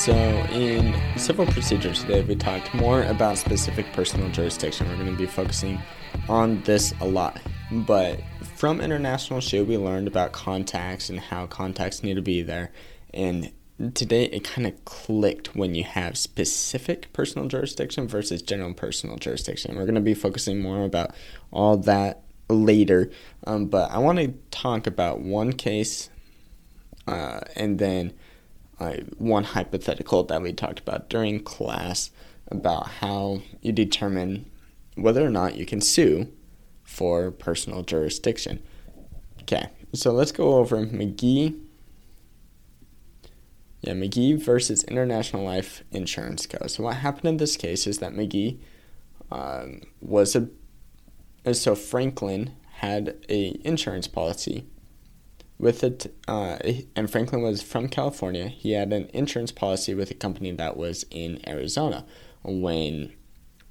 So, in civil procedures today, we talked more about specific personal jurisdiction. We're going to be focusing on this a lot. But from International Shoe, we learned about contacts and how contacts need to be there. And today, it kind of clicked when you have specific personal jurisdiction versus general personal jurisdiction. We're going to be focusing more about all that later. Um, but I want to talk about one case uh, and then uh, one hypothetical that we talked about during class about how you determine whether or not you can sue for personal jurisdiction. Okay, so let's go over McGee. Yeah, McGee versus International Life Insurance Co. So what happened in this case is that McGee um, was a so Franklin had a insurance policy with it, uh, and Franklin was from California. He had an insurance policy with a company that was in Arizona. When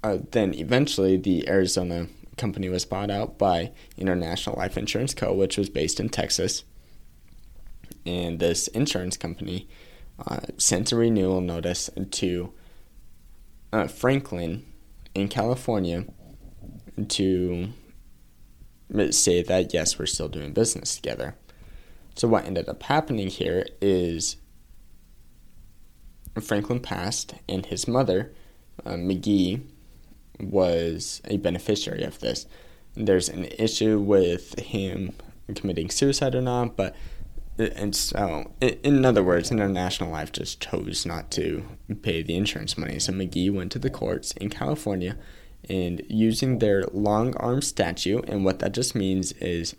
uh, then eventually the Arizona company was bought out by International Life Insurance Co., which was based in Texas. And this insurance company uh, sent a renewal notice to uh, Franklin in California to say that yes, we're still doing business together. So what ended up happening here is Franklin passed, and his mother, uh, McGee, was a beneficiary of this. There's an issue with him committing suicide or not, but and so in other words, International Life just chose not to pay the insurance money. So McGee went to the courts in California and using their long arm statute, and what that just means is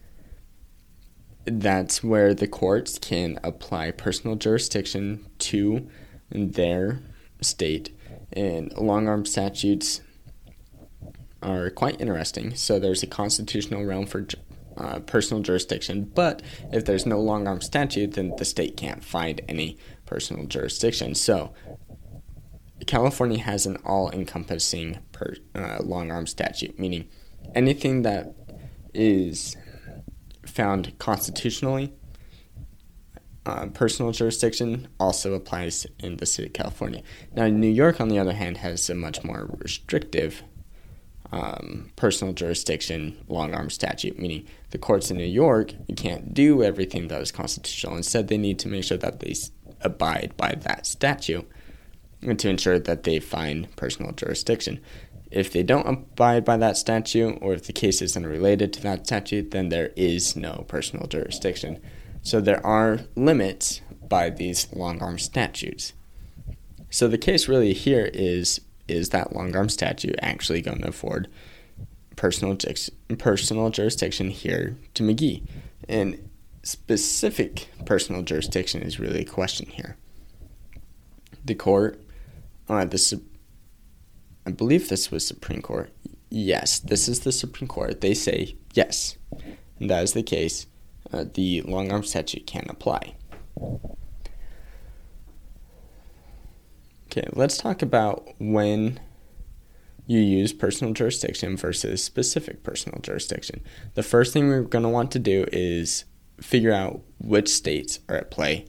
that's where the courts can apply personal jurisdiction to their state. And long arm statutes are quite interesting. So there's a constitutional realm for uh, personal jurisdiction, but if there's no long arm statute, then the state can't find any personal jurisdiction. So California has an all encompassing uh, long arm statute, meaning anything that is found constitutionally, uh, personal jurisdiction also applies in the state of California. Now, New York, on the other hand, has a much more restrictive um, personal jurisdiction long arm statute, meaning the courts in New York can't do everything that is constitutional. Instead, they need to make sure that they abide by that statute and to ensure that they find personal jurisdiction. If they don't abide by that statute, or if the case isn't related to that statute, then there is no personal jurisdiction. So there are limits by these long arm statutes. So the case really here is is that long arm statute actually going to afford personal personal jurisdiction here to McGee? And specific personal jurisdiction is really a question here. The court, uh, the I believe this was Supreme Court. Yes, this is the Supreme Court. They say yes, and that is the case. Uh, the long arm statute can apply. Okay, let's talk about when you use personal jurisdiction versus specific personal jurisdiction. The first thing we're going to want to do is figure out which states are at play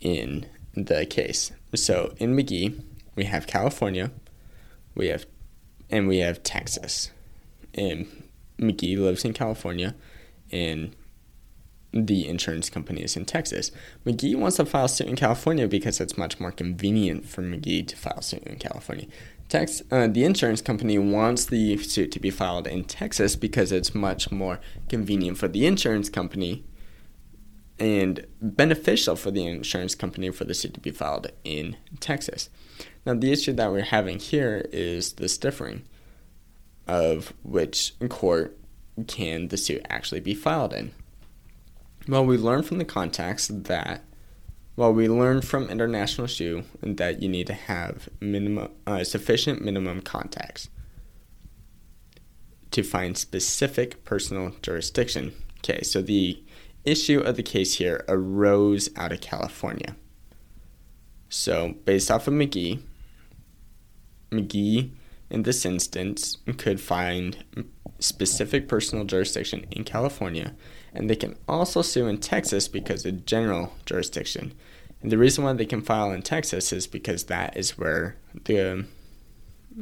in the case. So in McGee, we have California, we have, and we have Texas. And McGee lives in California, and the insurance company is in Texas. McGee wants to file suit in California because it's much more convenient for McGee to file suit in California. Tex, uh, the insurance company wants the suit to be filed in Texas because it's much more convenient for the insurance company and beneficial for the insurance company for the suit to be filed in Texas. Now, the issue that we're having here is this differing of which court can the suit actually be filed in. Well, we learned from the context that, well, we learned from International Shoe that you need to have minimum, uh, sufficient minimum contacts to find specific personal jurisdiction. Okay, so the issue of the case here arose out of California. So, based off of McGee, McGee in this instance could find specific personal jurisdiction in California, and they can also sue in Texas because of general jurisdiction. And the reason why they can file in Texas is because that is where the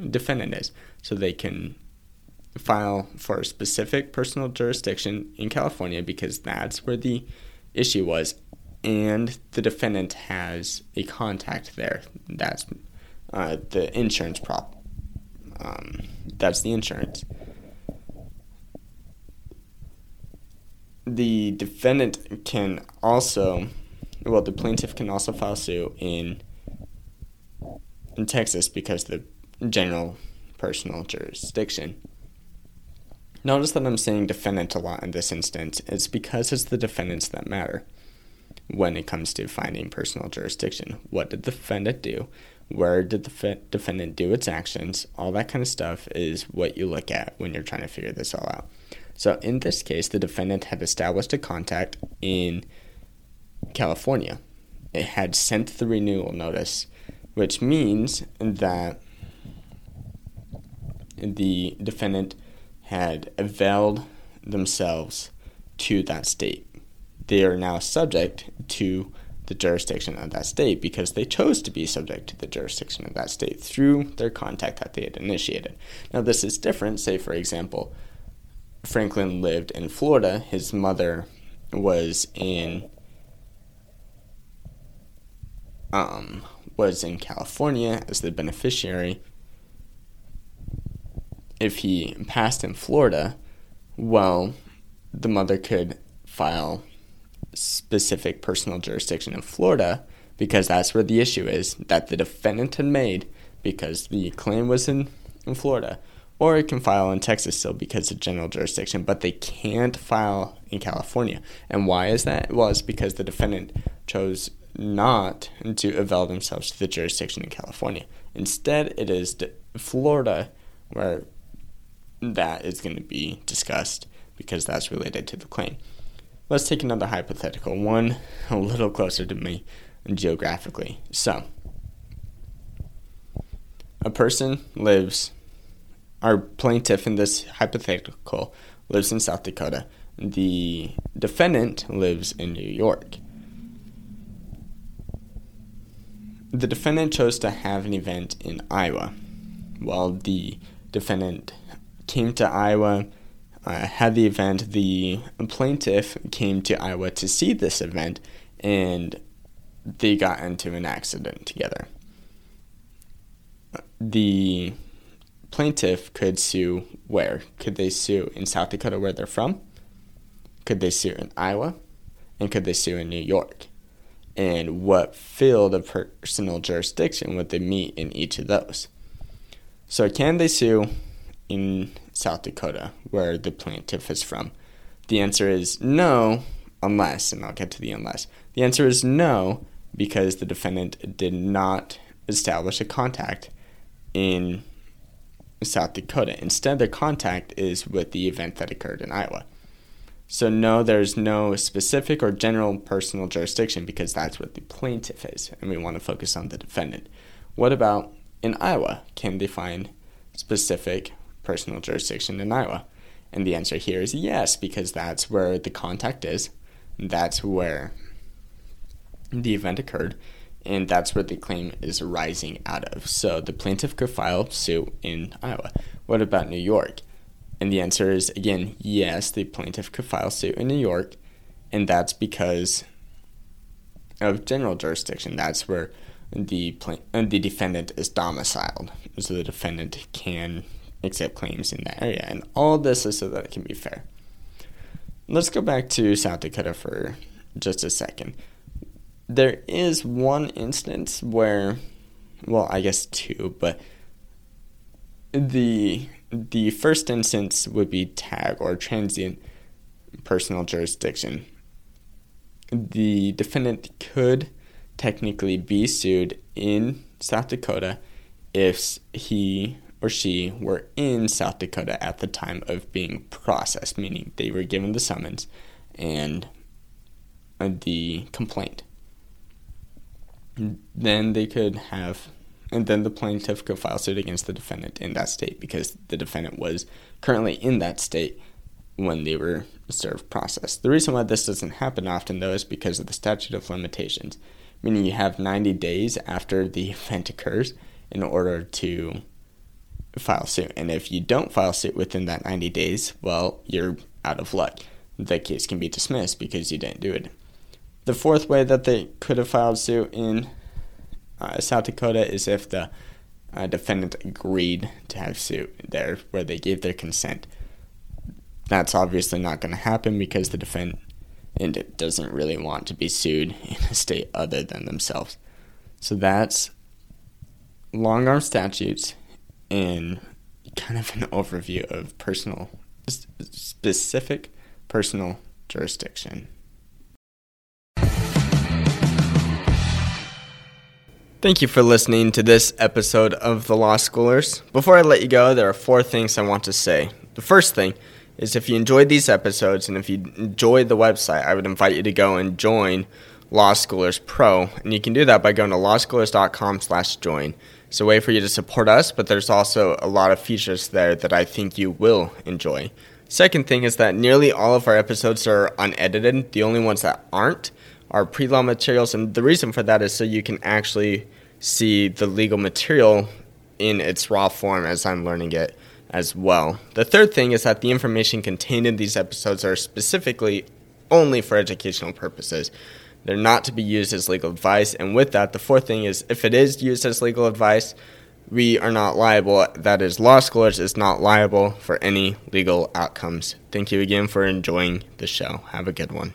defendant is. So they can file for a specific personal jurisdiction in California because that's where the issue was, and the defendant has a contact there. That's uh, the insurance prop. Um, that's the insurance. The defendant can also, well, the plaintiff can also file suit in in Texas because the general personal jurisdiction. Notice that I'm saying defendant a lot in this instance. It's because it's the defendants that matter when it comes to finding personal jurisdiction. What did the defendant do? Where did the defendant do its actions? All that kind of stuff is what you look at when you're trying to figure this all out. So, in this case, the defendant had established a contact in California. It had sent the renewal notice, which means that the defendant had availed themselves to that state. They are now subject to the jurisdiction of that state because they chose to be subject to the jurisdiction of that state through their contact that they had initiated. Now, this is different. Say, for example, Franklin lived in Florida, his mother was in. Um, was in California as the beneficiary, if he passed in Florida, well, the mother could file specific personal jurisdiction in Florida because that's where the issue is that the defendant had made because the claim was in, in Florida. Or it can file in Texas still because of general jurisdiction, but they can't file in California. And why is that? Well, it's because the defendant chose not to avail themselves to the jurisdiction in California. Instead, it is Florida where that is going to be discussed because that's related to the claim. Let's take another hypothetical, one a little closer to me geographically. So, a person lives, our plaintiff in this hypothetical lives in South Dakota. The defendant lives in New York. The defendant chose to have an event in Iowa, while the defendant came to Iowa, uh, had the event. The plaintiff came to Iowa to see this event, and they got into an accident together. The plaintiff could sue where? Could they sue in South Dakota where they're from? Could they sue in Iowa? And could they sue in New York? And what field of personal jurisdiction would they meet in each of those? So, can they sue in South Dakota, where the plaintiff is from? The answer is no, unless, and I'll get to the unless. The answer is no, because the defendant did not establish a contact in South Dakota. Instead, their contact is with the event that occurred in Iowa. So, no, there's no specific or general personal jurisdiction because that's what the plaintiff is, and we want to focus on the defendant. What about in Iowa? Can they find specific personal jurisdiction in Iowa? And the answer here is yes, because that's where the contact is. That's where the event occurred, and that's where the claim is arising out of. So the plaintiff could file suit in Iowa. What about New York? And the answer is again yes, the plaintiff could file suit in New York, and that's because of general jurisdiction. That's where the pla- uh, the defendant is domiciled, so the defendant can accept claims in that area. And all this is so that it can be fair. Let's go back to South Dakota for just a second. There is one instance where, well, I guess two, but the the first instance would be tag or transient personal jurisdiction. The defendant could technically be sued in South Dakota if he or she were in South Dakota at the time of being processed, meaning they were given the summons and uh, the complaint. Then they could have, and then the plaintiff could file suit against the defendant in that state because the defendant was currently in that state when they were served process. The reason why this doesn't happen often, though, is because of the statute of limitations. meaning you have 90 days after the event occurs in order to file suit. And if you don't file suit within that 90 days, well, you're out of luck. The case can be dismissed because you didn't do it. The fourth way that they could have filed suit in uh, South Dakota is if the uh, defendant agreed to have suit there, where they gave their consent. That's obviously not going to happen because the defendant doesn't really want to be sued in a state other than themselves. So that's long arm statutes and kind of an overview of personal, specific personal jurisdiction. Thank you for listening to this episode of The Law Schoolers. Before I let you go, there are four things I want to say. The first thing is if you enjoyed these episodes and if you enjoyed the website, I would invite you to go and join Law Schoolers Pro. And you can do that by going to lawschoolers.com slash join. It's a way for you to support us, but there's also a lot of features there that I think you will enjoy. Second thing is that nearly all of our episodes are unedited. The only ones that aren't are pre law materials, and the reason for that is so you can actually see the legal material in its raw form as I'm learning it as well. The third thing is that the information contained in these episodes are specifically only for educational purposes. They're not to be used as legal advice, and with that, the fourth thing is if it is used as legal advice, we are not liable. That is, law schoolers is not liable for any legal outcomes. Thank you again for enjoying the show. Have a good one.